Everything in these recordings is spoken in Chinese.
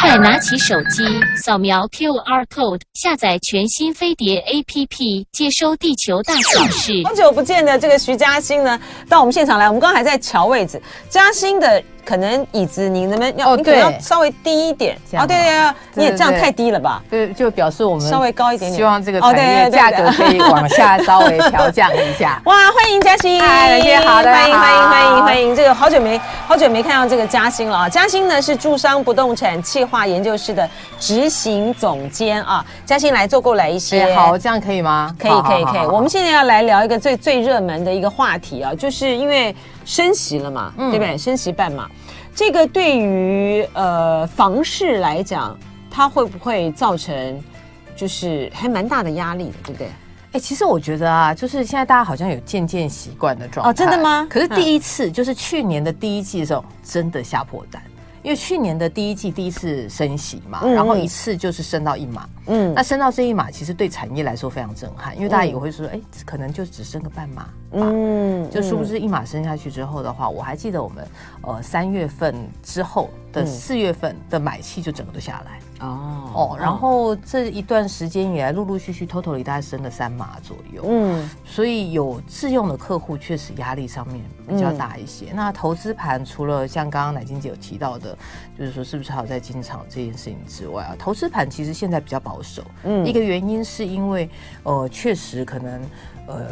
快拿起手机，扫描 QR code，下载全新飞碟 APP，接收地球大小事。好久不见的这个徐嘉欣呢，到我们现场来。我们刚刚还在瞧位置，嘉欣的。可能椅子你能不能要？你可能要稍微低一点。哦，对对对，你也这样太低了吧？对，就表示我们稍微高一点点。希望这个产业价格可以往下稍微调降一下。哇，欢迎嘉欣！嗨，大家好，欢迎欢迎欢迎欢迎！这个好久没好久没看到这个嘉欣了啊！嘉欣呢是住商不动产企划研究室的执行总监啊。嘉欣来做过来一些，好，这样可以吗？可以可以可以。我们现在要来聊一个最最热门的一个话题啊，就是因为升息了嘛，对不对？升息半码。这个对于呃房市来讲，它会不会造成就是还蛮大的压力的，对不对？哎，其实我觉得啊，就是现在大家好像有渐渐习惯的状态。哦，真的吗？可是第一次、嗯、就是去年的第一季的时候，真的吓破胆。因为去年的第一季第一次升息嘛，嗯、然后一次就是升到一码，嗯，那升到这一码其实对产业来说非常震撼，因为大家也会说，哎、嗯，可能就只升个半码，嗯，就殊不知一码升下去之后的话，我还记得我们呃三月份之后的四月份的买气就整个都下来。哦哦，然后这一段时间以来，陆陆续续，total 大概升了三码左右，嗯，所以有自用的客户确实压力上面比较大一些。嗯、那投资盘除了像刚刚奶金姐有提到的，就是说是不是还有在进场这件事情之外啊，投资盘其实现在比较保守，嗯，一个原因是因为呃确实可能呃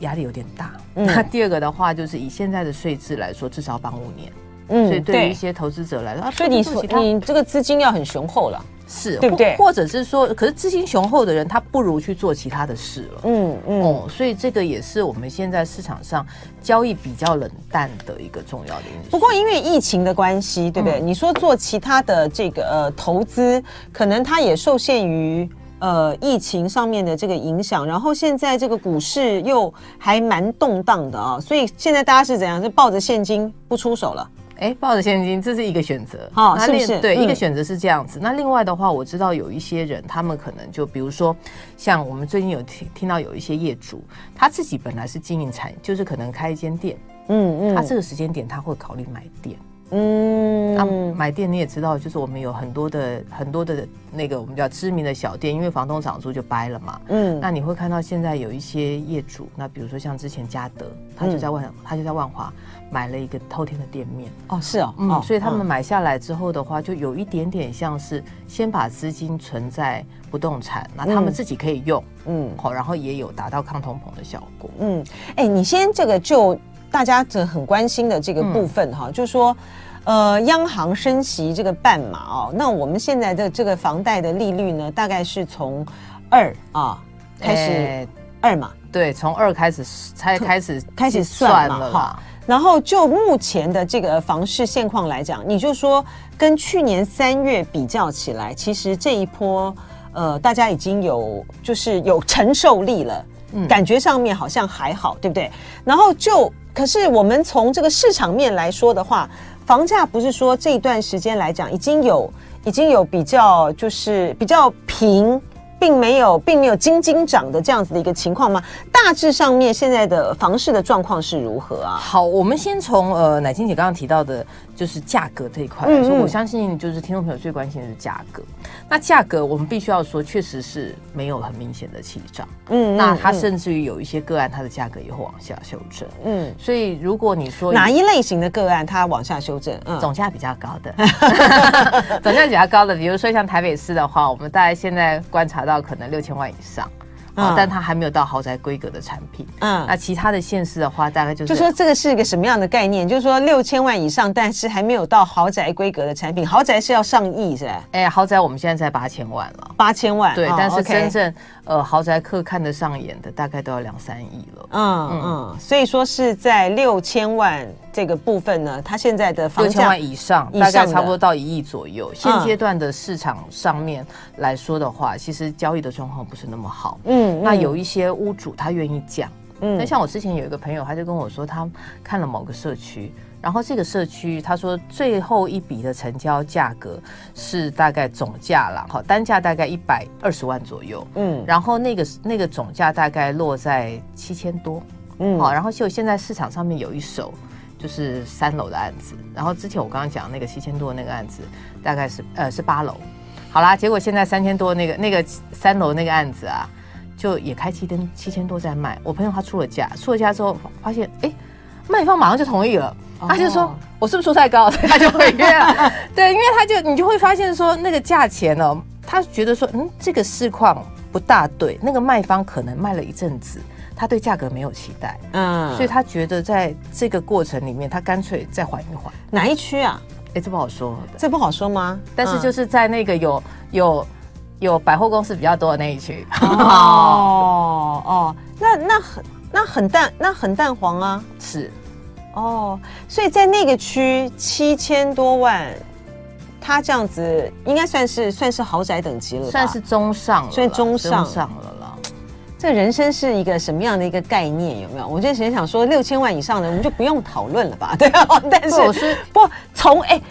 压力有点大，嗯、那第二个的话就是以现在的税制来说，至少绑五年。嗯，所以对于一些投资者来说，所以你说你这个资金要很雄厚了，是对不对？或者是说，可是资金雄厚的人，他不如去做其他的事了。嗯嗯，哦，所以这个也是我们现在市场上交易比较冷淡的一个重要的因素。不过因为疫情的关系，对不对？你说做其他的这个呃投资，可能它也受限于呃疫情上面的这个影响。然后现在这个股市又还蛮动荡的啊，所以现在大家是怎样？就抱着现金不出手了。哎，抱着现金，这是一个选择。好、哦，是不是？对，嗯、一个选择是这样子。那另外的话，我知道有一些人，他们可能就比如说，像我们最近有听听到有一些业主，他自己本来是经营产，就是可能开一间店，嗯嗯，他这个时间点他会考虑买店。嗯，那、啊、买店你也知道，就是我们有很多的很多的那个我们叫知名的小店，因为房东涨租就掰了嘛。嗯，那你会看到现在有一些业主，那比如说像之前嘉德，他就在万、嗯、他就在万华买了一个透天的店面。哦，是哦，嗯，哦、所以他们买下来之后的话，就有一点点像是先把资金存在不动产，那他们自己可以用，嗯，好，然后也有达到抗通膨的效果。嗯，哎，你先这个就大家这很关心的这个部分哈，嗯、就是说。呃，央行升息这个半码哦，那我们现在的这个房贷的利率呢，大概是从二啊开始二嘛？对，从二开始才开始开始算了哈。然后就目前的这个房市现况来讲，你就说跟去年三月比较起来，其实这一波呃，大家已经有就是有承受力了，嗯，感觉上面好像还好，对不对？然后就可是我们从这个市场面来说的话。房价不是说这一段时间来讲已经有已经有比较就是比较平，并没有并没有金金涨的这样子的一个情况吗？大致上面现在的房市的状况是如何啊？好，我们先从呃乃菁姐刚刚提到的。就是价格这一块来说，嗯嗯，我相信就是听众朋友最关心的是价格。那价格我们必须要说，确实是没有很明显的起涨。嗯，嗯，那它甚至于有一些个案，它的价格也会往下修正。嗯，所以如果你说哪一类型的个案它往下修正，嗯，总价比较高的，总价比较高的，比如说像台北市的话，我们大概现在观察到到可能六千万以上。哦，但它还没有到豪宅规格的产品。嗯，那其他的县市的话，大概就是就说这个是一个什么样的概念？就是说六千万以上，但是还没有到豪宅规格的产品。豪宅是要上亿，是吧？哎，豪宅我们现在才八千万了，八千万。对，但是真正呃豪宅客看得上眼的，大概都要两三亿了。嗯嗯，所以说是在六千万这个部分呢，它现在的房价六千万以上，大概差不多到一亿左右。现阶段的市场上面来说的话，其实交易的状况不是那么好。嗯。嗯、那有一些屋主他愿意讲，嗯，那像我之前有一个朋友，他就跟我说，他看了某个社区，然后这个社区他说最后一笔的成交价格是大概总价啦，好，单价大概一百二十万左右，嗯，然后那个那个总价大概落在七千多，嗯，好，然后就现在市场上面有一手。就是三楼的案子。然后之前我刚刚讲那个七千多的那个案子，大概是呃是八楼。好啦，结果现在三千多那个那个三楼那个案子啊，就也开七千七千多在卖。我朋友他出了价，出了价之后发现，哎，卖方马上就同意了。他就说：“我是不是出太高？”他就会约了。对，因为他就你就会发现说，那个价钱呢、哦，他觉得说，嗯，这个市况不大对。那个卖方可能卖了一阵子，他对价格没有期待，嗯，所以他觉得在这个过程里面，他干脆再缓一缓。哪一区啊？哎，这不好说，这不好说吗？但是就是在那个有有有百货公司比较多的那一区。哦哦，那那很那很淡，那很淡黄啊，是。哦，所以在那个区七千多万，它这样子应该算是算是豪宅等级了，算是中上了，所以中上中上了啦。这人生是一个什么样的一个概念？有没有？我就想想说，六千万以上的我们就不用讨论了吧？对啊，但是我是不从哎。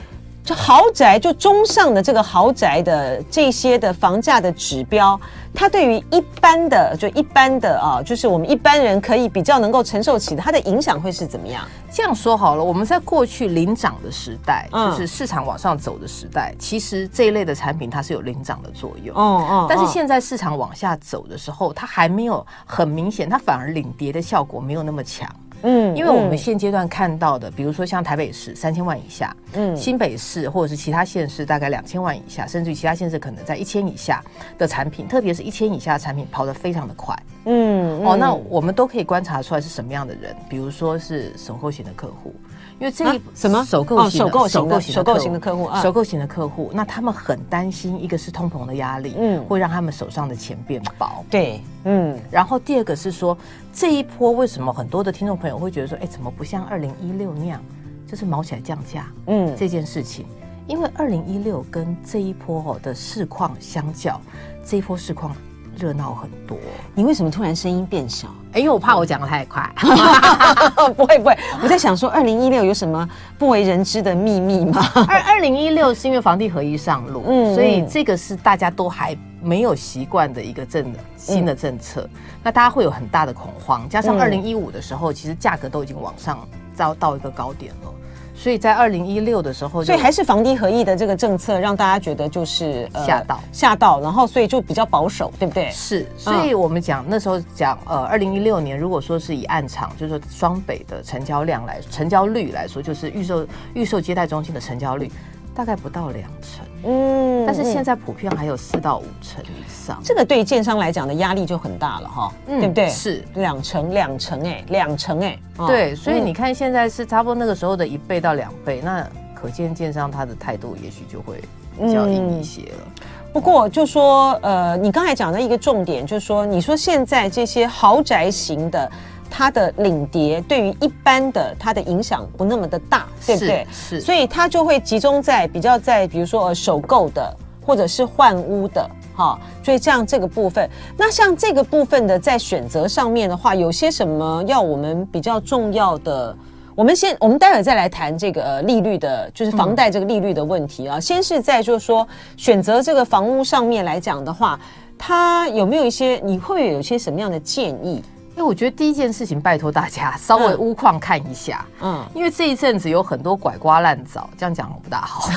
就豪宅，就中上的这个豪宅的这些的房价的指标，它对于一般的就一般的啊，就是我们一般人可以比较能够承受起的，它的影响会是怎么样？这样说好了，我们在过去领涨的时代，就是市场往上走的时代，其实这一类的产品它是有领涨的作用。哦哦。但是现在市场往下走的时候，它还没有很明显，它反而领跌的效果没有那么强。嗯，因为我们现阶段看到的，比如说像台北市三千万以下，嗯，新北市或者是其他县市大概两千万以下，甚至于其他县市可能在一千以下的产品，特别是一千以下的产品跑得非常的快，嗯，哦，那我们都可以观察出来是什么样的人，比如说是首购型的客户。因为这一什么？首购型、首购型的首购型的客户，首购型的客户，那他们很担心，一个是通膨的压力，嗯，会让他们手上的钱变薄，对，嗯。然后第二个是说，这一波为什么很多的听众朋友会觉得说，哎，怎么不像二零一六那样，就是毛起来降价，嗯，这件事情，因为二零一六跟这一波的市况相较，这一波市况。热闹很多，你为什么突然声音变小？哎，因为我怕我讲的太快。不会不会，我在想说，二零一六有什么不为人知的秘密吗？二二零一六是因为房地合一上路，嗯，所以这个是大家都还没有习惯的一个政新的政策，嗯、那大家会有很大的恐慌。加上二零一五的时候，其实价格都已经往上到到一个高点了。所以在二零一六的时候，所以还是房地合一的这个政策让大家觉得就是吓到吓到，然后所以就比较保守，对不对？是，所以我们讲那时候讲呃，二零一六年如果说是以暗场，就是说双北的成交量来成交率来说，就是预售预售接待中心的成交率。大概不到两成，嗯，但是现在普遍还有四到五成以上，这个对建商来讲的压力就很大了哈，嗯，对不对？是两成，两成哎，两成哎，对，所以你看现在是差不多那个时候的一倍到两倍，那可见建商他的态度也许就会比较硬一些了。不过就说呃，你刚才讲的一个重点就是说，你说现在这些豪宅型的。它的领跌对于一般的它的影响不那么的大，对不对？是，是，所以它就会集中在比较在比如说呃首购的或者是换屋的，哈，所以这样这个部分，那像这个部分的在选择上面的话，有些什么要我们比较重要的？我们先，我们待会儿再来谈这个利率的，就是房贷这个利率的问题啊。嗯、先是在就是说选择这个房屋上面来讲的话，它有没有一些你会有一些什么样的建议？因为我觉得第一件事情，拜托大家稍微屋况看一下，嗯，因为这一阵子有很多拐瓜烂枣，这样讲不大好，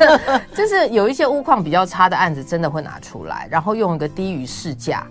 就是有一些屋况比较差的案子，真的会拿出来，然后用一个低于市价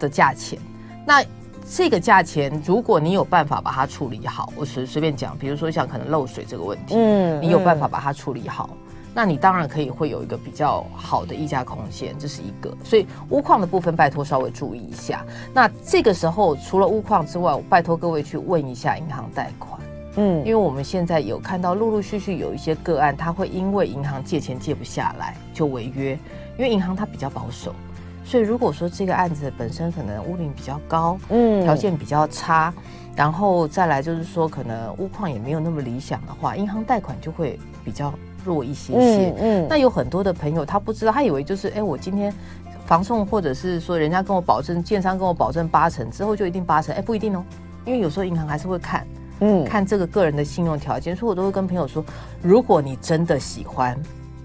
的价钱。那这个价钱，如果你有办法把它处理好，我随随便讲，比如说像可能漏水这个问题，嗯，你有办法把它处理好。那你当然可以会有一个比较好的溢价空间，这是一个。所以钨矿的部分，拜托稍微注意一下。那这个时候除了钨矿之外，我拜托各位去问一下银行贷款。嗯，因为我们现在有看到陆陆续续有一些个案，他会因为银行借钱借不下来就违约，因为银行它比较保守。所以如果说这个案子本身可能屋龄比较高，嗯，条件比较差，然后再来就是说可能屋况也没有那么理想的话，银行贷款就会比较。弱一些些，嗯，嗯，那有很多的朋友他不知道，他以为就是，哎，我今天房送或者是说人家跟我保证，建商跟我保证八成之后就一定八成，哎，不一定哦，因为有时候银行还是会看，嗯，看这个个人的信用条件，所以我都会跟朋友说，如果你真的喜欢，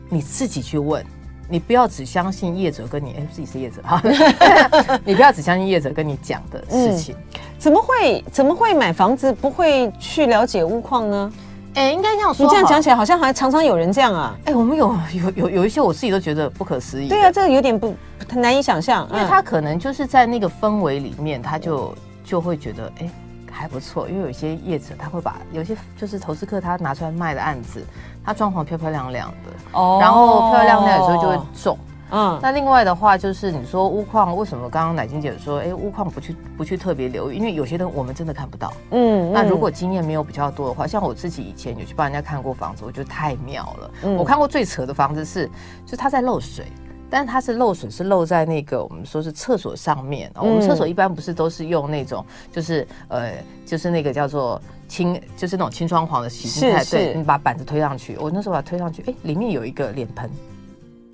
你自己去问，你不要只相信业者跟你，哎，自己是业者哈，你不要只相信业者跟你讲的事情，嗯，怎么会怎么会买房子不会去了解屋况呢？哎、欸，应该这样说。你这样讲起来，好像还常常有人这样啊。哎、欸，我们有有有有一些，我自己都觉得不可思议。对啊，这个有点不很难以想象，因为他可能就是在那个氛围里面，他就就会觉得哎、欸、还不错。因为有一些业者他会把有些就是投资客他拿出来卖的案子，他装潢漂漂亮亮的，哦，然后漂漂亮亮有时候就会中。嗯，那另外的话就是你说屋况为什么刚刚奶金姐说，哎，屋况不去不去特别留意，因为有些人我们真的看不到。嗯，那如果经验没有比较多的话，像我自己以前有去帮人家看过房子，我觉得太妙了。嗯，我看过最扯的房子是，就是它在漏水，但是它是漏水是漏在那个我们说是厕所上面。我们厕所一般不是都是用那种就是呃就是那个叫做清就是那种清装潢的洗净台，对，你把板子推上去，我那时候把它推上去，哎，里面有一个脸盆。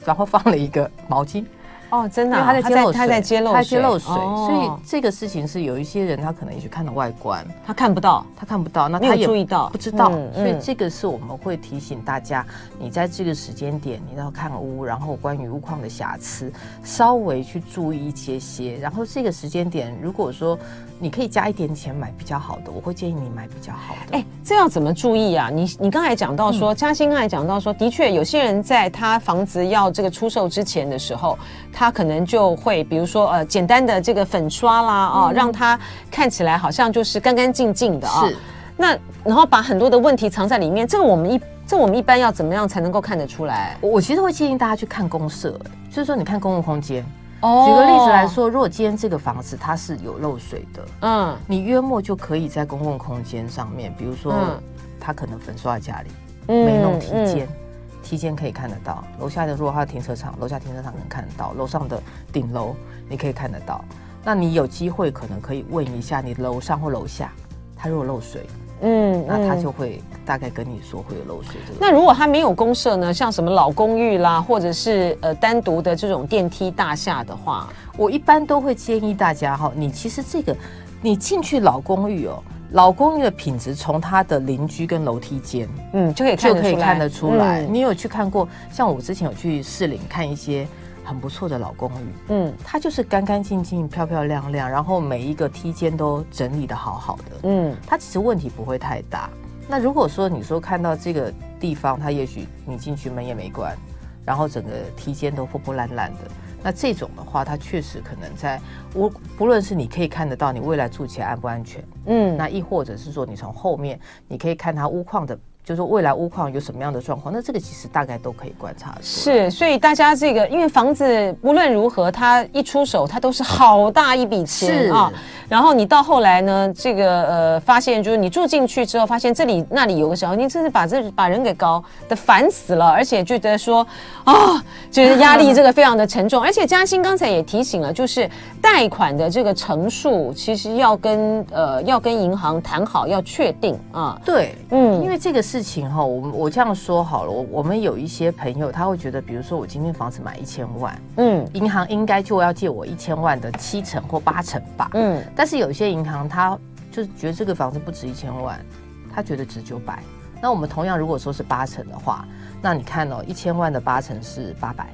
然后放了一个毛巾。哦，真的，啊，他在接漏水，他在接漏水，他接漏水，哦，所以这个事情是有一些人他可能也许看到外观，他看不到，他看不到，那他也注意到，不知道，嗯，所以这个是我们会提醒大家，你在这个时间点你要看屋，然后关于屋况的瑕疵，稍微去注意一些些，然后这个时间点如果说你可以加一点钱买比较好的，我会建议你买比较好的。哎，这要怎么注意啊？你你刚才讲到说，嘉欣刚才讲到说，的确有些人在他房子要这个出售之前的时候，他可能就会比如说呃简单的这个粉刷啦啊、哦，让它看起来好像就是干干净净的啊、哦。是。那然后把很多的问题藏在里面，这个我们一这我们一般要怎么样才能够看得出来？我其实会建议大家去看公社，就是说你看公共空间。哦。举个例子来说，如果今天这个房子它是有漏水的，嗯，你约莫就可以在公共空间上面，比如说他可能粉刷在家里，嗯，没弄梯间。嗯梯间可以看得到，楼下的如果它的停车场，楼下停车场能看得到，楼上的顶楼你可以看得到。那你有机会可能可以问一下你楼上或楼下，它如果漏水，嗯，那他就会大概跟你说会有漏水这个。那如果他没有公设呢？像什么老公寓啦，或者是呃单独的这种电梯大厦的话，我一般都会建议大家哈，你其实这个你进去老公寓哦。老公寓的品质，从他的邻居跟楼梯间，嗯，就可以就可以看得出来。你有去看过？像我之前有去士林看一些很不错的老公寓，嗯，它就是干干净净、漂漂亮亮，然后每一个梯间都整理的好好的，嗯，它其实问题不会太大。那如果说你说看到这个地方，它也许你进去门也没关，然后整个梯间都破破烂烂的。那这种的话，它确实可能在无不论是你可以看得到你未来住起来安不安全，嗯，那亦或者是说你从后面你可以看它屋况的。就是未来屋况有什么样的状况，那这个其实大概都可以观察。是，所以大家这个，因为房子不论如何，它一出手，它都是好大一笔钱啊。然后你到后来呢，这个呃，发现就是你住进去之后，发现这里那里有个小，你真是把这把人给搞得烦死了，而且觉得说啊，觉得压力这个非常的沉重。而且嘉欣刚才也提醒了，就是贷款的这个成数，其实要跟呃要跟银行谈好，要确定啊。对，嗯，因为这个是。事情哈，我我这样说好了，我我们有一些朋友，他会觉得，比如说我今天房子买一千万，嗯，银行应该就要借我一千万的七成或八成吧，嗯，但是有些银行他就是觉得这个房子不值一千万，他觉得值九百。那我们同样如果说是八成的话，那你看哦，一千万的八成是八百，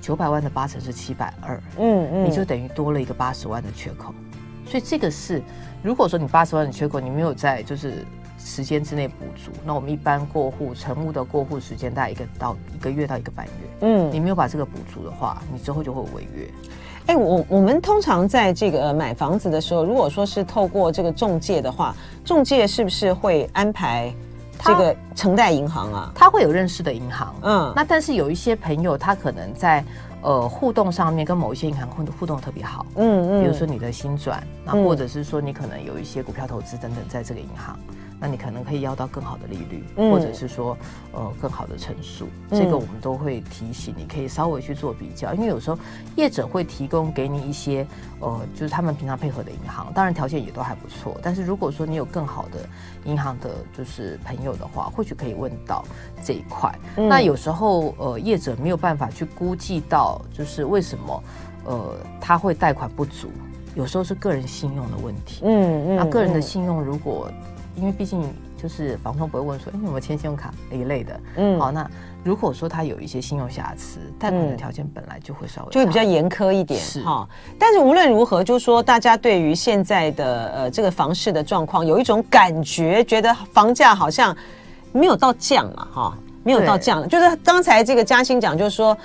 九百万的八成是七百二，嗯嗯，你就等于多了一个八十万的缺口。所以这个是，如果说你八十万的缺口，你没有在就是。时间之内补足，那我们一般过户成屋的过户时间大概一个到一个月到一个半月。嗯，你没有把这个补足的话，你之后就会违约。哎、欸，我我们通常在这个买房子的时候，如果说是透过这个中介的话，中介是不是会安排这个承贷银行啊？他会有认识的银行。嗯，那但是有一些朋友，他可能在呃互动上面跟某一些银行互互动特别好。嗯嗯，比如说你的新转，那或者是说你可能有一些股票投资等等，在这个银行。那你可能可以要到更好的利率，嗯、或者是说，呃，更好的成数，嗯、这个我们都会提醒你，可以稍微去做比较，因为有时候业者会提供给你一些，呃，就是他们平常配合的银行，当然条件也都还不错。但是如果说你有更好的银行的，就是朋友的话，或许可以问到这一块。嗯、那有时候，呃，业者没有办法去估计到，就是为什么，呃，他会贷款不足，有时候是个人信用的问题。嗯嗯，那个人的信用如果因为毕竟就是房东不会问说，哎，你有没有签信用卡一类的？嗯，好，那如果说他有一些信用瑕疵，贷款的条件本来就会稍微就会比较严苛一点，是哈。但是无论如何，就是说大家对于现在的呃这个房市的状况有一种感觉，觉得房价好像没有到降了，哈。没有到降了，就是刚才这个嘉兴讲，就是说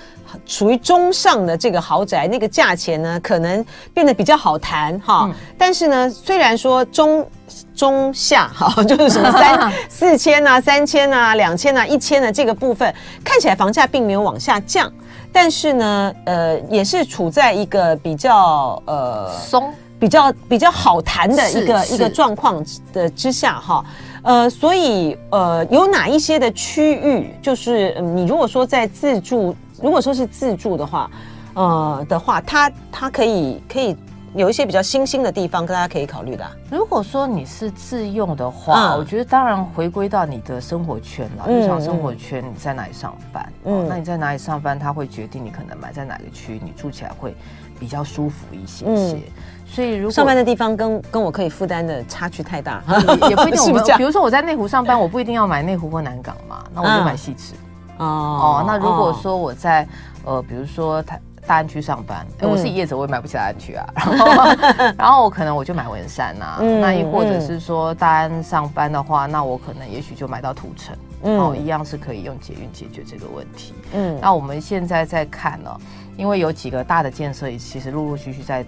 属于中上的这个豪宅，那个价钱呢，可能变得比较好谈哈。嗯、但是呢，虽然说中中下哈，就是什么三 四千啊、三千啊、两千啊、一千的这个部分，看起来房价并没有往下降，但是呢，呃，也是处在一个比较呃松、比较比较好谈的一个一个状况的之下哈。呃，所以呃，有哪一些的区域，就是、嗯、你如果说在自住，如果说是自住的话，呃的话，它它可以可以有一些比较新兴的地方，大家可以考虑的、啊。如果说你是自用的话，嗯、我觉得当然回归到你的生活圈了，日常生活圈，你在哪里上班？嗯、哦，那你在哪里上班，它会决定你可能买在哪个区，你住起来会比较舒服一些些。嗯所以，如果上班的地方跟跟我可以负担的差距太大，也 也不一定。我们比如说我在内湖上班，我不一定要买内湖或南港嘛，那我就买西池。哦哦，那如果说我在呃，比如说台大安区上班，哎，我是业者，我也买不起大安区啊。然后，然后我可能我就买文山啊。那亦或者是说大安上班的话，那我可能也许就买到土城，哦，一样是可以用捷运解决这个问题。嗯，那我们现在在看呢，因为有几个大的建设，其实陆陆续续在。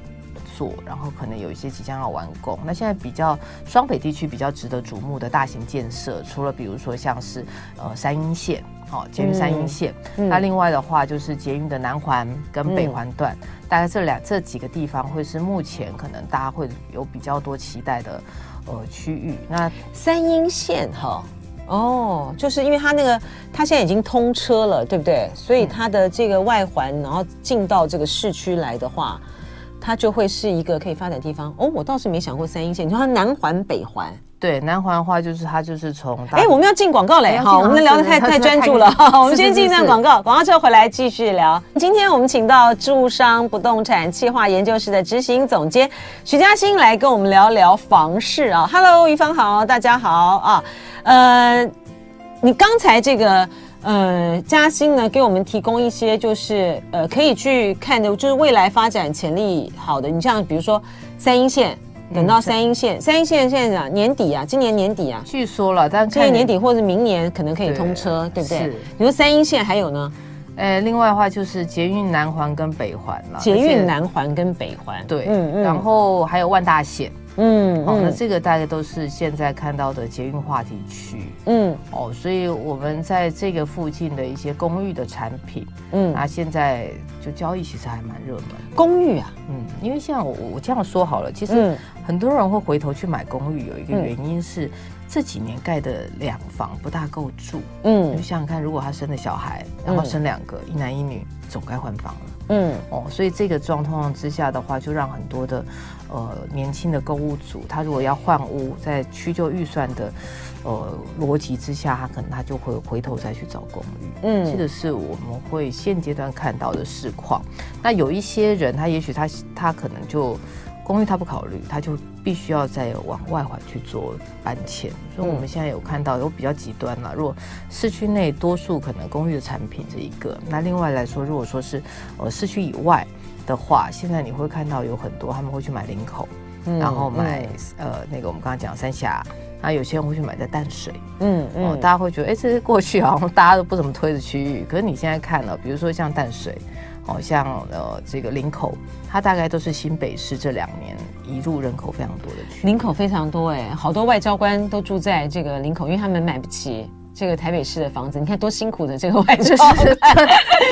做，然后可能有一些即将要完工。那现在比较双北地区比较值得瞩目的大型建设，除了比如说像是呃三莺线，哦，捷运三莺线。嗯、那另外的话就是捷运的南环跟北环段，嗯、大概这两这几个地方会是目前可能大家会有比较多期待的呃区域。那三莺线哈，哦，就是因为它那个它现在已经通车了，对不对？所以它的这个外环，然后进到这个市区来的话。它就会是一个可以发展地方哦，我倒是没想过三阴线。你说它南环北环，对，南环的话就是它就是从哎，我们要进广告嘞，好，我们聊得太太专注了，我们先进一段广告，广告之后回来继续聊。今天我们请到住商不动产企划研究室的执行总监徐嘉欣来跟我们聊聊房市啊。Hello，宜芳好，大家好啊。呃，你刚才这个。呃，嘉兴呢，给我们提供一些就是呃可以去看的，就是未来发展潜力好的。你像比如说三阴线，等到三阴线，嗯、三阴线现在讲年底啊，今年年底啊，据说了，但今年年底或者明年可能可以通车，对，对不对？是你说三阴线还有呢？呃，另外的话就是捷运南环跟北环了。捷运南环跟北环，对，嗯嗯，然后还有万大线。嗯，哦，那这个大概都是现在看到的捷运话题区。嗯，哦，所以我们在这个附近的一些公寓的产品，嗯，那现在就交易其实还蛮热门。公寓啊，嗯，因为像我我这样说好了，其实很多人会回头去买公寓，有一个原因是这几年盖的两房不大够住。嗯，你想想看，如果他生了小孩，然后生两个，一男一女，总该换房了。嗯，哦，所以这个状况之下的话，就让很多的。呃，年轻的购物族，他如果要换屋，在屈就预算的呃逻辑之下，他可能他就会回头再去找公寓。嗯，这个是我们会现阶段看到的市况。那有一些人，他也许他他可能就公寓他不考虑，他就必须要再往外环去做搬迁。所以我们现在有看到有比较极端了。如果市区内多数可能公寓的产品这一个，那另外来说，如果说是呃市区以外。的话，现在你会看到有很多他们会去买林口，嗯、然后买、嗯、呃那个我们刚刚讲三峡，那有些人会去买在淡水，嗯嗯、呃，大家会觉得哎，这是过去好像大家都不怎么推的区域，可是你现在看了，比如说像淡水，哦，像呃这个林口，它大概都是新北市这两年移入人口非常多的区域，林口非常多哎，好多外交官都住在这个林口，因为他们买不起。这个台北市的房子，你看多辛苦的这个外交官，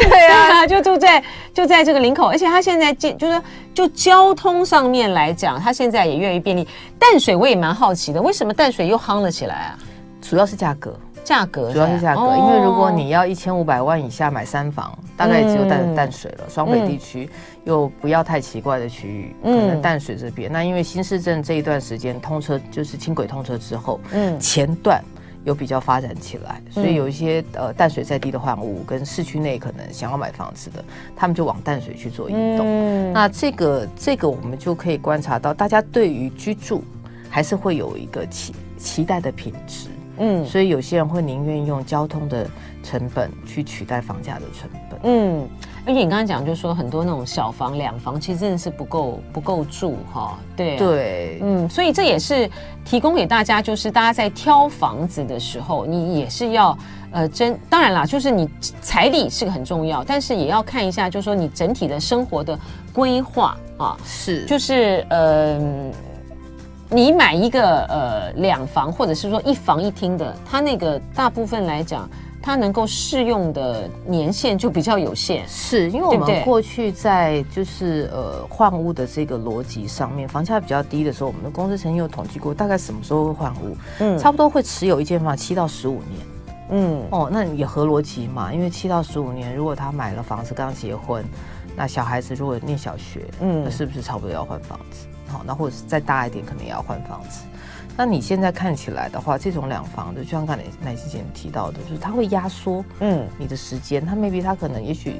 对啊，就住在就在这个林口，而且他现在建，就是就交通上面来讲，他现在也越来越便利。淡水我也蛮好奇的，为什么淡水又夯了起来啊？主要是价格，价格主要是价格，哦、因为如果你要一千五百万以下买三房，大概只有淡、嗯、淡水了。双北地区又不要太奇怪的区域，嗯、可能淡水这边。那因为新市镇这一段时间通车，就是轻轨通车之后，嗯，前段。有比较发展起来，所以有一些呃淡水在地的换屋跟市区内可能想要买房子的，他们就往淡水去做移动。嗯、那这个这个我们就可以观察到，大家对于居住还是会有一个期期待的品质。嗯，所以有些人会宁愿用交通的成本去取代房价的成本。嗯，而且你刚才讲，就是说很多那种小房两房，其实真的是不够不够住哈。对、啊、对，嗯，所以这也是提供给大家，就是大家在挑房子的时候，你也是要呃真当然啦，就是你彩礼是个很重要，但是也要看一下，就是说你整体的生活的规划啊，是。就是呃，你买一个呃两房或者是说一房一厅的，它那个大部分来讲。它能够适用的年限就比较有限，是因为我们过去在就是呃换屋的这个逻辑上面，房价比较低的时候，我们的公司曾经有统计过，大概什么时候会换屋？嗯，差不多会持有一间房七到十五年。嗯，哦，那也合逻辑嘛，因为七到十五年，如果他买了房子刚结婚，那小孩子如果念小学，嗯，那是不是差不多要换房子？好，那或者是再大一点，可能也要换房子。那你现在看起来的话，这种两房的，就像刚才奶昔姐提到的，就是它会压缩，嗯，你的时间，它 maybe 它可能也许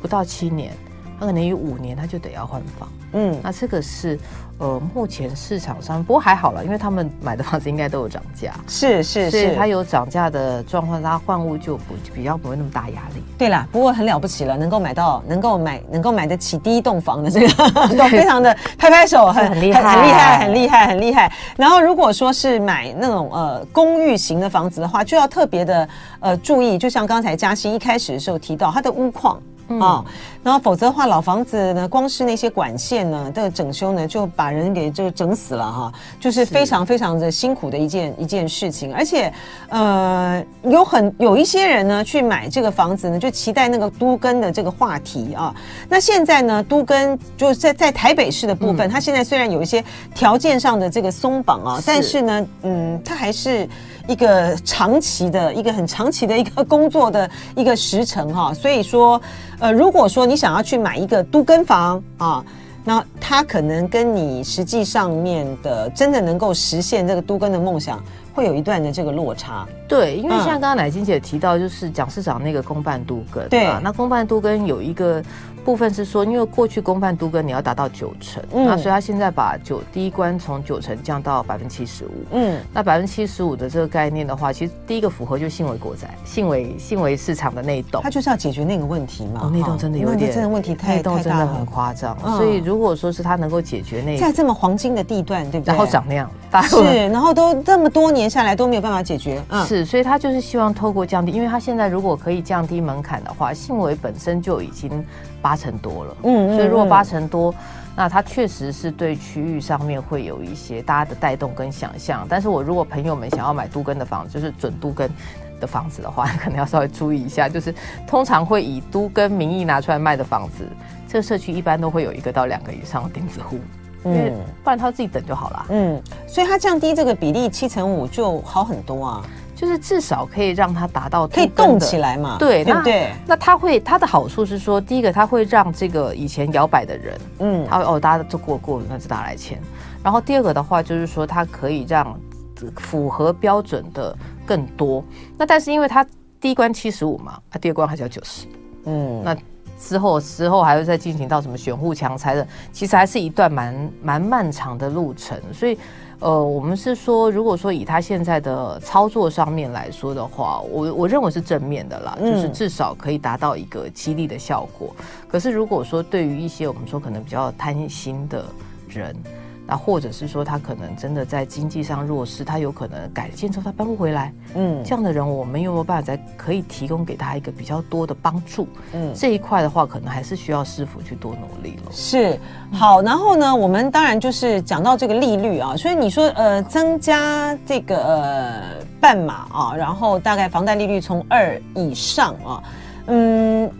不到七年，它可能有五年，他就得要换房，嗯，那这个是。呃，目前市场上不过还好了，因为他们买的房子应该都有涨价，是是是，它有涨价的状况，它换屋就不比较不会那么大压力。对啦，不过很了不起了，能够买到能够买能够买得起第一栋房的这个，都 非常的拍拍手，很很厉害，很厉害，很厉害，很厉害。然后如果说是买那种呃公寓型的房子的话，就要特别的呃注意，就像刚才嘉欣一开始的时候提到它的屋况。啊、嗯哦，然后否则的话，老房子呢，光是那些管线呢的整修呢，就把人给就整死了哈，就是非常非常的辛苦的一件一件事情。而且，呃，有很有一些人呢去买这个房子呢，就期待那个都更的这个话题啊。那现在呢，都更就是在在台北市的部分，嗯、它现在虽然有一些条件上的这个松绑啊，是但是呢，嗯，它还是。一个长期的一个很长期的一个工作的一个时程哈，所以说，呃，如果说你想要去买一个都更房啊，那它可能跟你实际上面的真的能够实现这个都更的梦想，会有一段的这个落差。对，因为像刚刚乃金姐提到，就是蒋市长那个公办都更，对啊，那公办都更有一个。部分是说，因为过去公办都跟你要达到九成，嗯、那所以他现在把九第一关从九成降到百分之七十五。嗯，那百分之七十五的这个概念的话，其实第一个符合就信维国宅、信维信维市场的那一栋，他就是要解决那个问题嘛。哦，那栋真的有点，真的问题太那栋真的很夸张。嗯、所以如果说是他能够解决那个，在这么黄金的地段，对不对？然后长那样，是，然后都这么多年下来都没有办法解决。嗯，是，所以他就是希望透过降低，因为他现在如果可以降低门槛的话，信维本身就已经。八成多了，嗯，所以如果八成多，那它确实是对区域上面会有一些大家的带动跟想象。但是我如果朋友们想要买都跟的房子，就是准都跟的房子的话，可能要稍微注意一下，就是通常会以都跟名义拿出来卖的房子，这个社区一般都会有一个到两个以上的钉子户，嗯，因为不然他自己等就好了，嗯，所以它降低这个比例七成五就好很多啊。就是至少可以让它达到可以动起来嘛？对，对不对？那它会它的好处是说，第一个它会让这个以前摇摆的人，嗯，他会哦，大家都过过，那就拿来签。然后第二个的话就是说，它可以让符合标准的更多。那但是因为它第一关七十五嘛，它第二关还是要九十，嗯，那之后之后还会再进行到什么选户强拆的，其实还是一段蛮蛮漫长的路程，所以。呃，我们是说，如果说以他现在的操作上面来说的话，我我认为是正面的啦，嗯、就是至少可以达到一个激励的效果。可是如果说对于一些我们说可能比较贪心的人，那或者是说他可能真的在经济上弱势，他有可能改建之后他搬不回来，嗯，这样的人我们有没有办法再可以提供给他一个比较多的帮助？嗯，这一块的话，可能还是需要师傅去多努力了。是，好，然后呢，我们当然就是讲到这个利率啊，所以你说呃增加这个呃半码啊，然后大概房贷利率从二以上啊，嗯，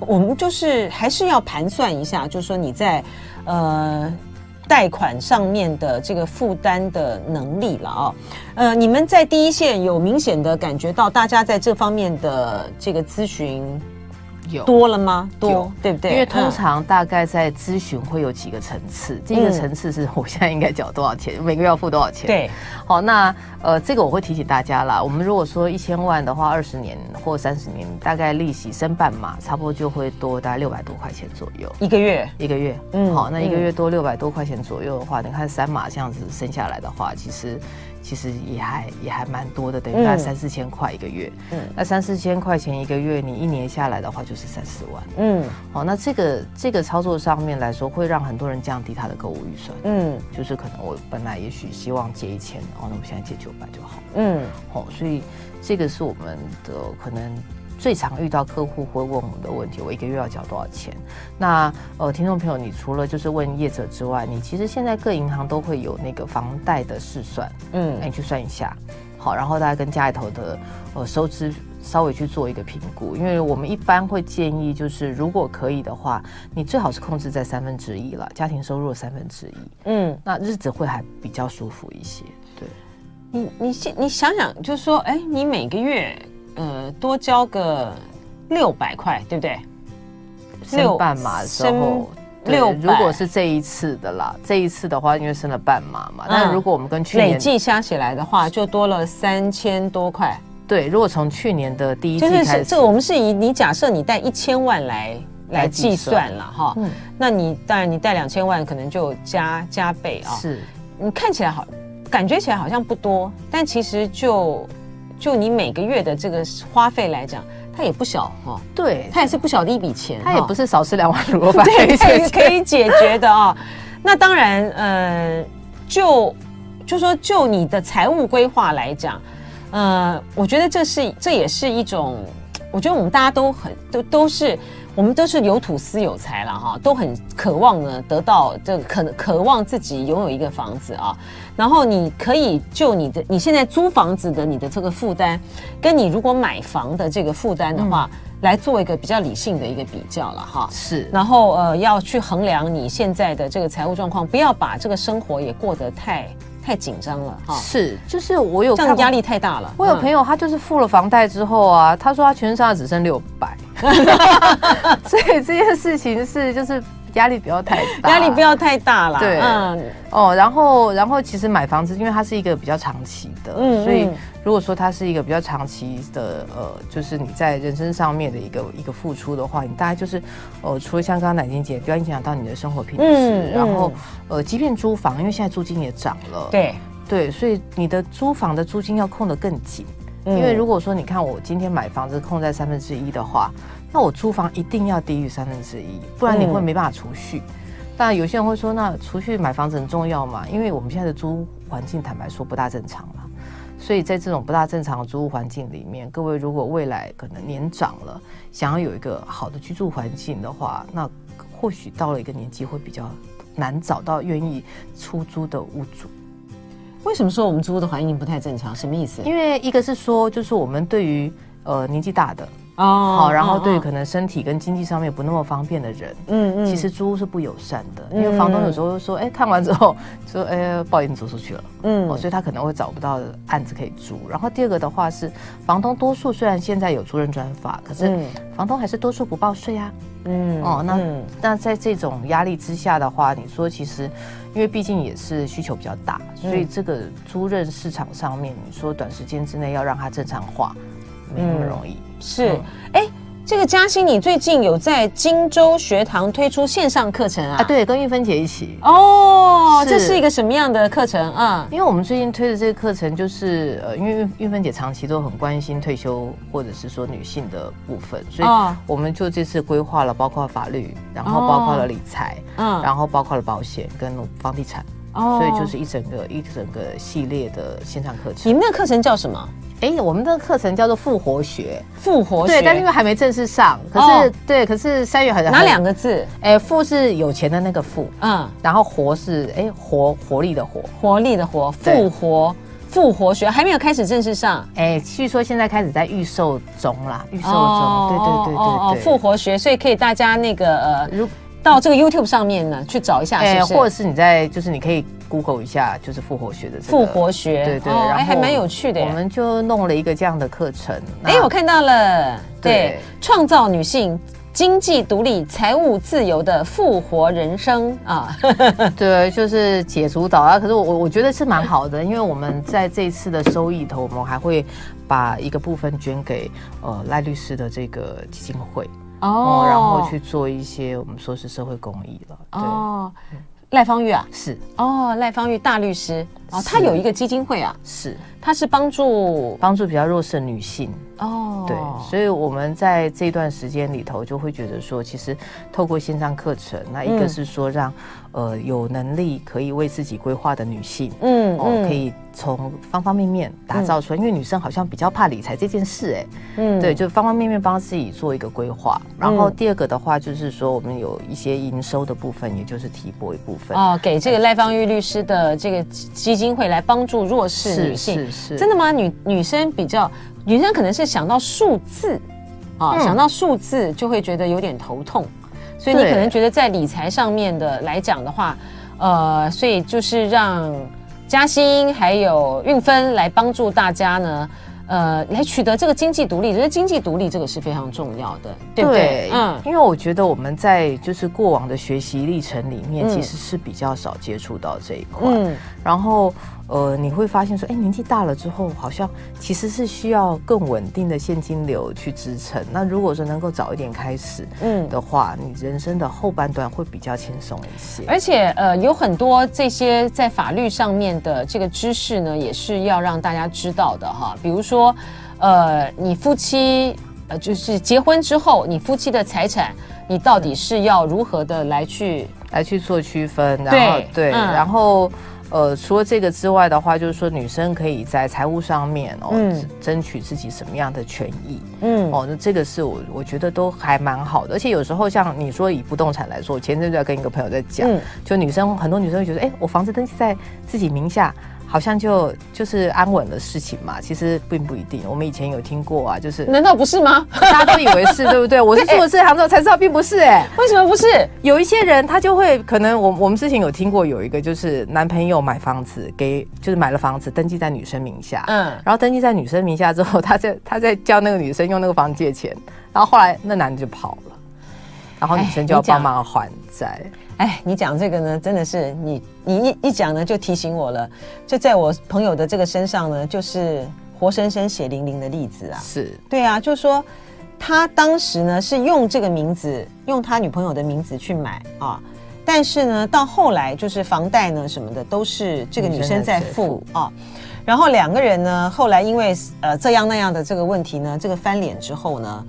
我们就是还是要盘算一下，就是说你在呃。贷款上面的这个负担的能力了啊，呃，你们在第一线有明显的感觉到大家在这方面的这个咨询。有多了吗？多对不对？因为通常大概在咨询会有几个层次。嗯、第一个层次是 我现在应该缴多少钱，每个月要付多少钱。对，好，那呃，这个我会提醒大家啦。我们如果说一千万的话，二十年或三十年，大概利息升半码，差不多就会多大概六百多块钱左右一个月。一个月，嗯，好，那一个月多六百多块钱左右的话，嗯、你看三码这样子升下来的话，其实。其实也还也还蛮多的，等于大概三四千块一个月。嗯，那三四千块钱一个月，你一年下来的话就是三四万。嗯，好，那这个这个操作上面来说，会让很多人降低他的购物预算。嗯，就是可能我本来也许希望借一千，哦，那我现在借九百就好。嗯，好，所以这个是我们的可能。最常遇到客户会问我们的问题，我一个月要缴多少钱？那呃，听众朋友，你除了就是问业者之外，你其实现在各银行都会有那个房贷的试算，嗯，那你去算一下，好，然后大家跟家里头的呃收支稍微去做一个评估，因为我们一般会建议，就是如果可以的话，你最好是控制在三分之一了，家庭收入三分之一，嗯，那日子会还比较舒服一些。对，你你现你想想，就是说，哎，你每个月。呃，多交个六百块，对不对？升半码的时候，六如果是这一次的啦，这一次的话，因为升了半码嘛。那、嗯、如果我们跟去年累计加起来的话，就多了三千多块。对，如果从去年的第一季开始，就是这个我们是以你假设你贷一千万来来计算了哈。嗯，那你当然你贷两千万，可能就加加倍啊。是，你看起来好，感觉起来好像不多，但其实就。就你每个月的这个花费来讲，它也不小哈。对，它也是不小的一笔钱。它也不是少吃两碗卤肉饭对，它也是可以解决的啊。那当然，呃，就就说就你的财务规划来讲，呃，我觉得这是这也是一种，我觉得我们大家都很都都是。我们都是有土斯有财了哈，都很渴望呢得到这个渴渴望自己拥有一个房子啊。然后你可以就你的你现在租房子的你的这个负担，跟你如果买房的这个负担的话，来做一个比较理性的一个比较了哈。是，然后呃要去衡量你现在的这个财务状况，不要把这个生活也过得太。太紧张了哈，是，就是我有这样压力太大了。我有朋友，他就是付了房贷之后啊，他说他全身上下只剩六百，所以这件事情是就是。压力不要太大，压力不要太大了。对，嗯，哦，然后，然后，其实买房子，因为它是一个比较长期的，嗯，所以如果说它是一个比较长期的，呃，就是你在人生上面的一个一个付出的话，你大概就是，呃，除了像刚刚奶金姐不要影响到你的生活品质，嗯，然后，呃，即便租房，因为现在租金也涨了，对，对，所以你的租房的租金要控得更紧，因为如果说你看我今天买房子控在三分之一的话。那我租房一定要低于三分之一，不然你会没办法储蓄。当然、嗯，有些人会说，那储蓄买房子很重要嘛？因为我们现在的租屋环境，坦白说不大正常了。所以在这种不大正常的租屋环境里面，各位如果未来可能年长了，想要有一个好的居住环境的话，那或许到了一个年纪会比较难找到愿意出租的屋主。为什么说我们租屋的环境不太正常？什么意思？因为一个是说，就是我们对于呃年纪大的。哦，好，然后对于可能身体跟经济上面不那么方便的人，嗯嗯，其实租屋是不友善的，因为房东有时候会说，哎，看完之后说，哎，不好意思，租出去了，嗯，哦，所以他可能会找不到案子可以租。然后第二个的话是，房东多数虽然现在有租赁专法，可是房东还是多数不报税啊，嗯，哦，那那在这种压力之下的话，你说其实，因为毕竟也是需求比较大，所以这个租赁市场上面，你说短时间之内要让它正常化，没那么容易。是，哎、嗯，这个嘉欣，你最近有在荆州学堂推出线上课程啊？啊，对，跟玉芬姐一起。哦，是这是一个什么样的课程啊？因为我们最近推的这个课程，就是呃，因为玉芬姐长期都很关心退休或者是说女性的部分，所以我们就这次规划了，包括法律，然后包括了理财，嗯，然后包括了保险跟房地产，哦，所以就是一整个一整个系列的线上课程。你们那个课程叫什么？哎，我们的课程叫做复活学，复活学，对，但是因为还没正式上，可是、哦、对，可是三月很哪两个字？哎，富是有钱的那个富，嗯，然后活是哎活活力的活，活力的活，复活复活学还没有开始正式上，哎，据说现在开始在预售中啦，预售中，哦、对对对对对，哦，复活学，所以可以大家那个呃，如到这个 YouTube 上面呢去找一下是不是，或者是你在就是你可以。Google 一下就是复活学的复活学，对对，然后还蛮有趣的。我们就弄了一个这样的课程。哎，我看到了，对，创造女性经济独立、财务自由的复活人生啊，对，就是解除导啊。可是我我我觉得是蛮好的，因为我们在这次的收益头，我们还会把一个部分捐给呃赖律师的这个基金会哦，然后去做一些我们说是社会公益了。哦。赖芳玉啊，是哦，赖芳玉大律师哦，他有一个基金会啊，是，他是帮助帮助比较弱势的女性。哦，对，所以我们在这段时间里头就会觉得说，其实透过线上课程，那一个是说让、嗯、呃有能力可以为自己规划的女性，嗯，哦，可以从方方面面打造出来，嗯、因为女生好像比较怕理财这件事，哎，嗯，对，就方方面面帮自己做一个规划。然后第二个的话就是说，我们有一些营收的部分，也就是提拨一部分。哦，给这个赖芳玉律师的这个基金。会来帮助弱势女性，真的吗？女女生比较，女生可能是想到数字啊，嗯、想到数字就会觉得有点头痛，所以你可能觉得在理财上面的来讲的话，呃，所以就是让嘉欣还有运分来帮助大家呢。呃，来取得这个经济独立，觉得经济独立这个是非常重要的，对不对？对嗯，因为我觉得我们在就是过往的学习历程里面，其实是比较少接触到这一块，嗯，然后。呃，你会发现说，哎，年纪大了之后，好像其实是需要更稳定的现金流去支撑。那如果说能够早一点开始，嗯的话，嗯、你人生的后半段会比较轻松一些。而且，呃，有很多这些在法律上面的这个知识呢，也是要让大家知道的哈。比如说，呃，你夫妻呃，就是结婚之后，你夫妻的财产，你到底是要如何的来去来去做区分？然后对，对嗯、然后。呃，除了这个之外的话，就是说女生可以在财务上面哦，嗯、争取自己什么样的权益，嗯，哦，那这个是我我觉得都还蛮好的。而且有时候像你说以不动产来说，前阵子在跟一个朋友在讲，嗯、就女生很多女生会觉得，哎，我房子登记在自己名下。好像就就是安稳的事情嘛，其实并不一定。我们以前有听过啊，就是难道不是吗？大家都以为是，对不对？我是做了这行之后才知道，并不是哎、欸。为什么不是？有一些人他就会可能我，我我们之前有听过有一个，就是男朋友买房子给，就是买了房子登记在女生名下，嗯，然后登记在女生名下之后，他在他在叫那个女生用那个房子借钱，然后后来那男的就跑了，然后女生就要帮忙还债。哎，你讲这个呢，真的是你你一一讲呢，就提醒我了。就在我朋友的这个身上呢，就是活生生血淋淋的例子啊。是，对啊，就说他当时呢是用这个名字，用他女朋友的名字去买啊，但是呢到后来就是房贷呢什么的都是这个女生在付啊。然后两个人呢后来因为呃这样那样的这个问题呢，这个翻脸之后呢。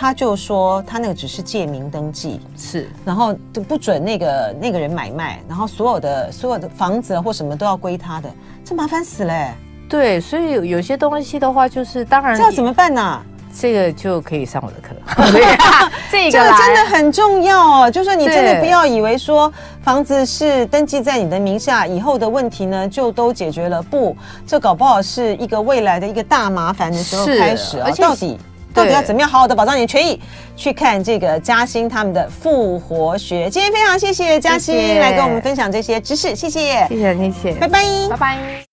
他就说，他那个只是借名登记，是，然后就不准那个那个人买卖，然后所有的所有的房子或什么都要归他的，这麻烦死了欸。对，所以有些东西的话，就是当然这要怎么办呢？这个就可以上我的课。对，这个真的很重要哦。就说你真的不要以为说房子是登记在你的名下，以后的问题呢就都解决了。不，这搞不好是一个未来的一个大麻烦的时候开始啊。而且到底。到底要怎么样好好的保障你的权益？去看这个嘉欣他们的复活学。今天非常谢谢嘉欣来跟我们分享这些知识，谢谢，谢谢，谢谢，拜拜，拜拜。